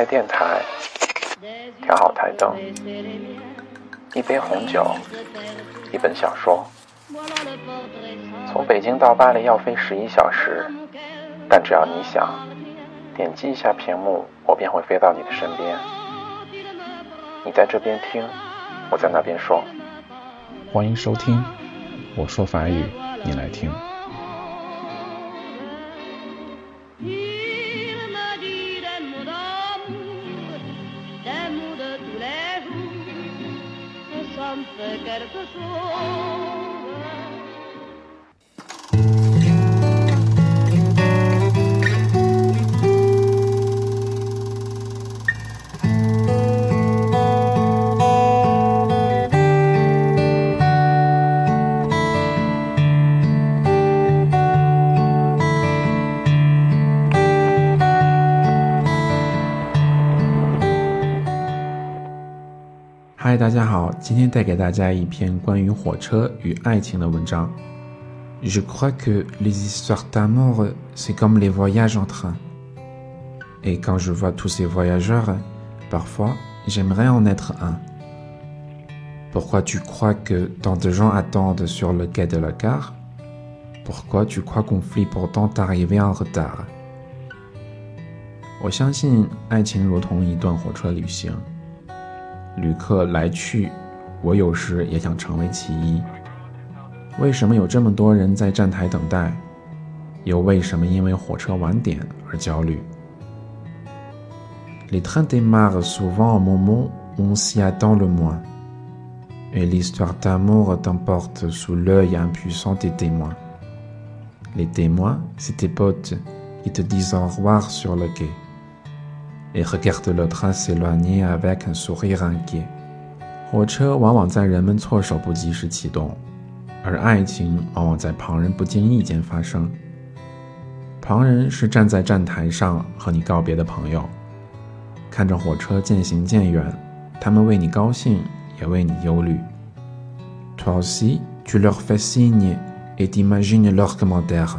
开电台，调好台灯，一杯红酒，一本小说。从北京到巴黎要飞十一小时，但只要你想，点击一下屏幕，我便会飞到你的身边。你在这边听，我在那边说。欢迎收听，我说法语，你来听。verso sou 大家好，今天带给大家一篇关于火车与爱情的文章。Je crois que les histoires d'amour c'est comme les voyages en train. Et quand je vois tous ces voyageurs, parfois j'aimerais en être un. Pourquoi tu crois que tant de gens attendent sur le quai de la gare Pourquoi tu crois qu'on flippe pourtant d'arriver en retard 我相信爱情如同一段火车旅行。 旅客来去，我有时也想成为其一。为什么有这么多人在站台等待？又为什么因为火车晚点而焦虑？Les trains démarrent souvent au moment où on s'y attend le moins, et l'histoire d'amour t'emporte sous l'œil impuissant des témoins. Les témoins, c'est tes potes qui te disent au revoir sur le quai. Et regarde le train s'éloigner avec un sourire inquiet。火车往往在人们措手不及时启动，而爱情往往在旁人不经意间发生。旁人是站在站台上和你告别的朋友，看着火车渐行渐远，他们为你高兴，也为你忧虑。Toi aussi, tu leur fais signe et t'imagines leurs commentaires.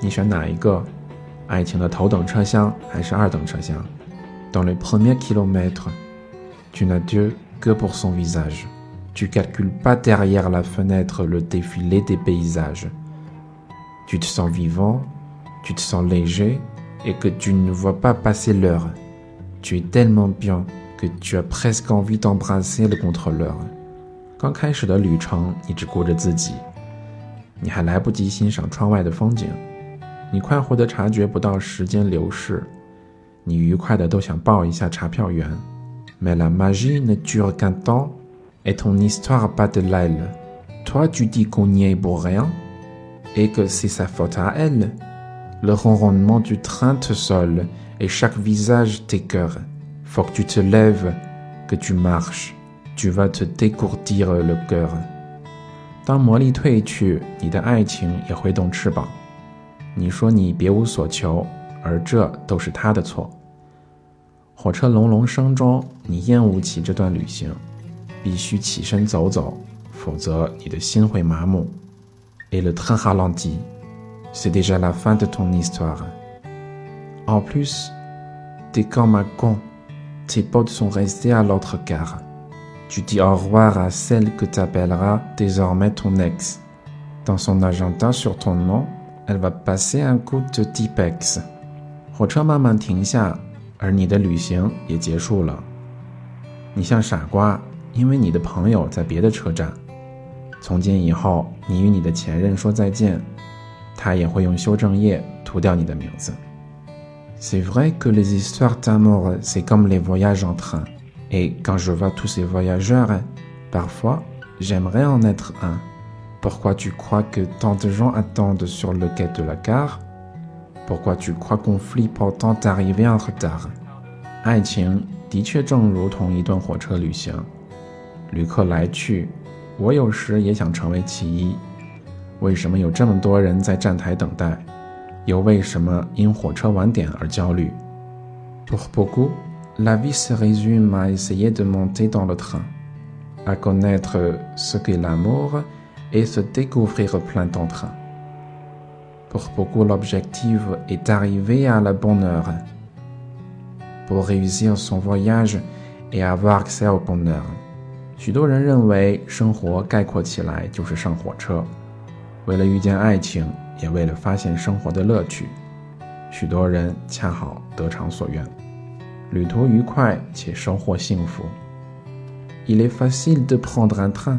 你选哪一个？爱情的头等车厢还是二等车厢？Dans le premier kilomètre, tu n'as Dieu que pour son visage. Tu calcules pas derrière la fenêtre le défilé des paysages. Tu te sens vivant, tu te sens léger et que tu ne vois pas passer l'heure. Tu es tellement bien que tu as presque envie d'embrasser le contrôleur. 刚开始的旅程，你只顾着自己，你还来不及欣赏窗外的风景。 你快活的察觉不到时间流逝，你愉快的都想抱一下查票员。Mais la magie ne dure qu'un temps, et ton histoire bat de l'aile. Toi, tu dis qu'on y est pour rien, et que c'est sa faute à elle. Le ronronnement du train te sole, et chaque visage t'écœure. Faut que tu te lèves, que tu marches, tu vas te décourdir le cœur. 当魔力褪去，你的爱情也会动翅膀。 你说你别无所求，而这都是他的错。火车隆隆声中，你厌恶起这段旅行，必须起身走走，否则你的心会麻木。Et le train ralentit, c'est déjà la fin de ton histoire. En plus, t'es comme un con, tes potes sont restés à l'autre gare. Tu dis au revoir à celle que t'appelleras désormais ton ex. Dans son agenda sur ton nom. Elle va passer un coup de Tipex。火车慢慢停下， 而你的旅行也结束了。你像傻瓜，因为你的朋友在别的车站。从今以后，你与你的前任说再见，他也会用修正液涂掉你的名字。C'est vrai que les histoires d'amour, c'est comme les voyages en train. Et quand je vois tous ces voyageurs, parfois, j'aimerais en être un. Pourquoi tu crois que tant de gens attendent sur le quai de la gare Pourquoi tu crois qu'on flippe tant d'arriver en retard 爱情的确正如同一段火车旅行，旅客来去，我有时也想成为其一。为什么有这么多人在站台等待？又为什么因火车晚点而焦虑？Pour beaucoup, la vie se résume à essayer de monter dans le train, à connaître ce qu'est l'amour et se découvrir plein d'entrain. Pour beaucoup, l'objectif est d'arriver à la bonne heure. Pour réussir son voyage et avoir accès au bonheur. 许多人认为生活概括起来就是上火车，为了遇见爱情，也为了发现生活的乐趣。许多人恰好得偿所愿，旅途愉快且收获幸福。Il est facile de prendre un train.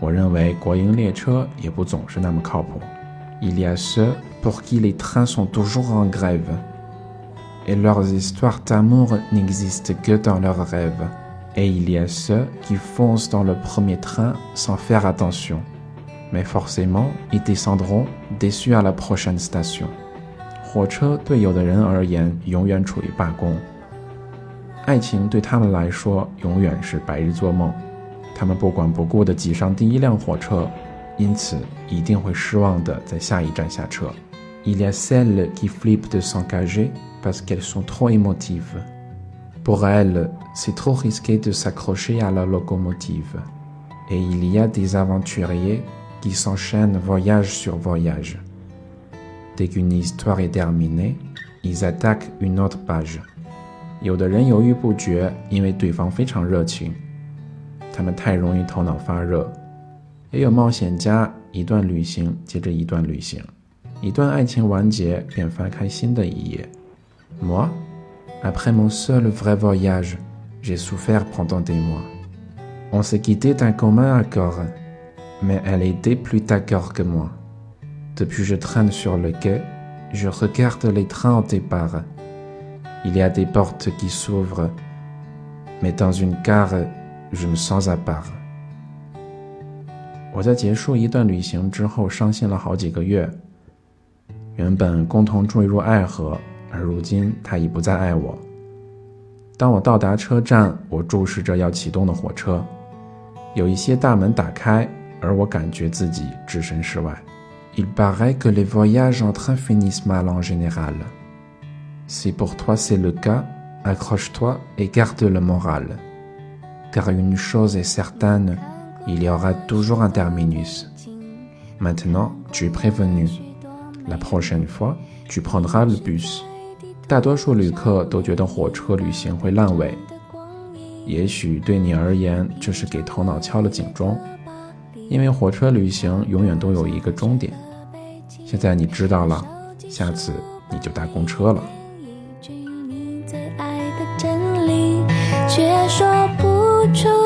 我认为国营列车也不总是那么靠谱。Il y a ceux pour qui les trains sont toujours en grève, et leurs histoires d'amour n'existent que dans leurs rêves. Et il y a ceux qui foncent dans le premier train sans faire attention, mais forcément ils descendront déçus à la prochaine station. 火车对有的人而言永远处于罢工，爱情对他们来说永远是白日做梦。 他们不管不顾地挤上第一辆火车，因此一定会失望地在下一站下车。Il y a celles qui flippent de s'engager parce qu'elles sont trop émotives. Pour elles, c'est trop risqué de s'accrocher à la locomotive. Et il y a des aventuriers qui s'enchaînent voyage sur voyage. Dès qu'une histoire est terminée, ils attaquent une autre page. 有的人犹豫不决，因为对方非常热情。 他们太容易头脑发热，也有冒险家，一段旅行接着一段旅行，一段爱情完结便翻开新的一页。Moi, après mon seul vrai voyage, j'ai souffert pendant des mois. On s'est quitté d'un commun accord, mais elle était plus d'accord que moi. Depuis je traîne sur le quai, je regarde les trains au départ. Il y a des portes qui s'ouvrent, mais dans une gare, je me sens à part. 我在结束一段旅行之后，伤心了好几个月。原本共同坠入爱河，而如今他已不再爱我。当我到达车站，我注视着要启动的火车，有一些大门打开，而我感觉自己置身事外。Il paraît que les voyages en train finissent mal en général. Si pour toi c'est le cas, accroche-toi et garde le moral car une chose est certaine, il y aura toujours un terminus. Maintenant, tu es prévenu. La prochaine fois, tu prendras le bus. 大多数旅客都觉得火车旅行会烂尾，也许对你而言这是给头脑敲了警钟，因为火车旅行永远都有一个终点。现在你知道了，下次你就搭公车了。就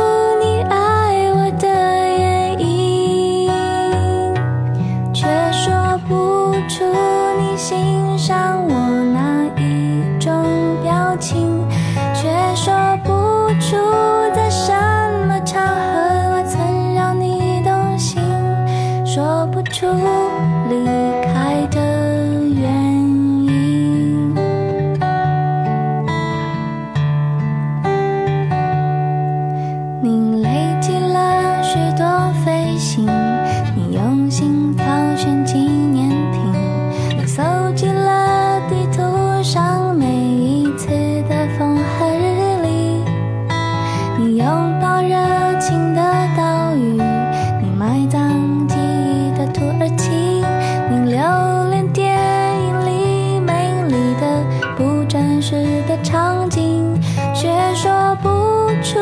拥挤的土耳其你留恋电影里美丽的不真实的场景却说不出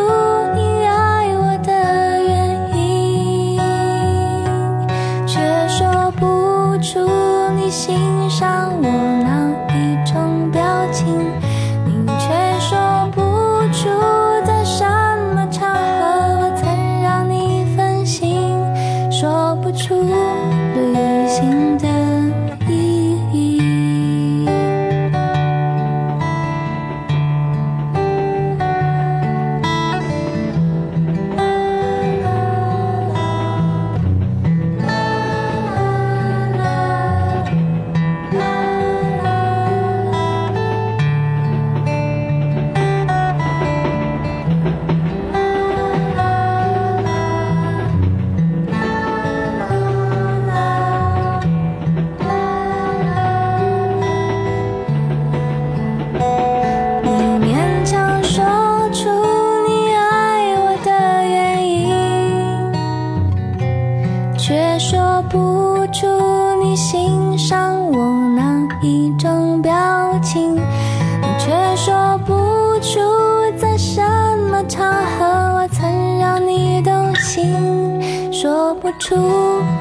出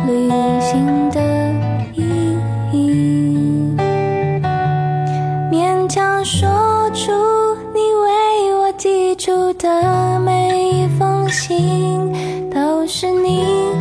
旅行的意义，勉强说出你为我寄出的每一封信，都是你。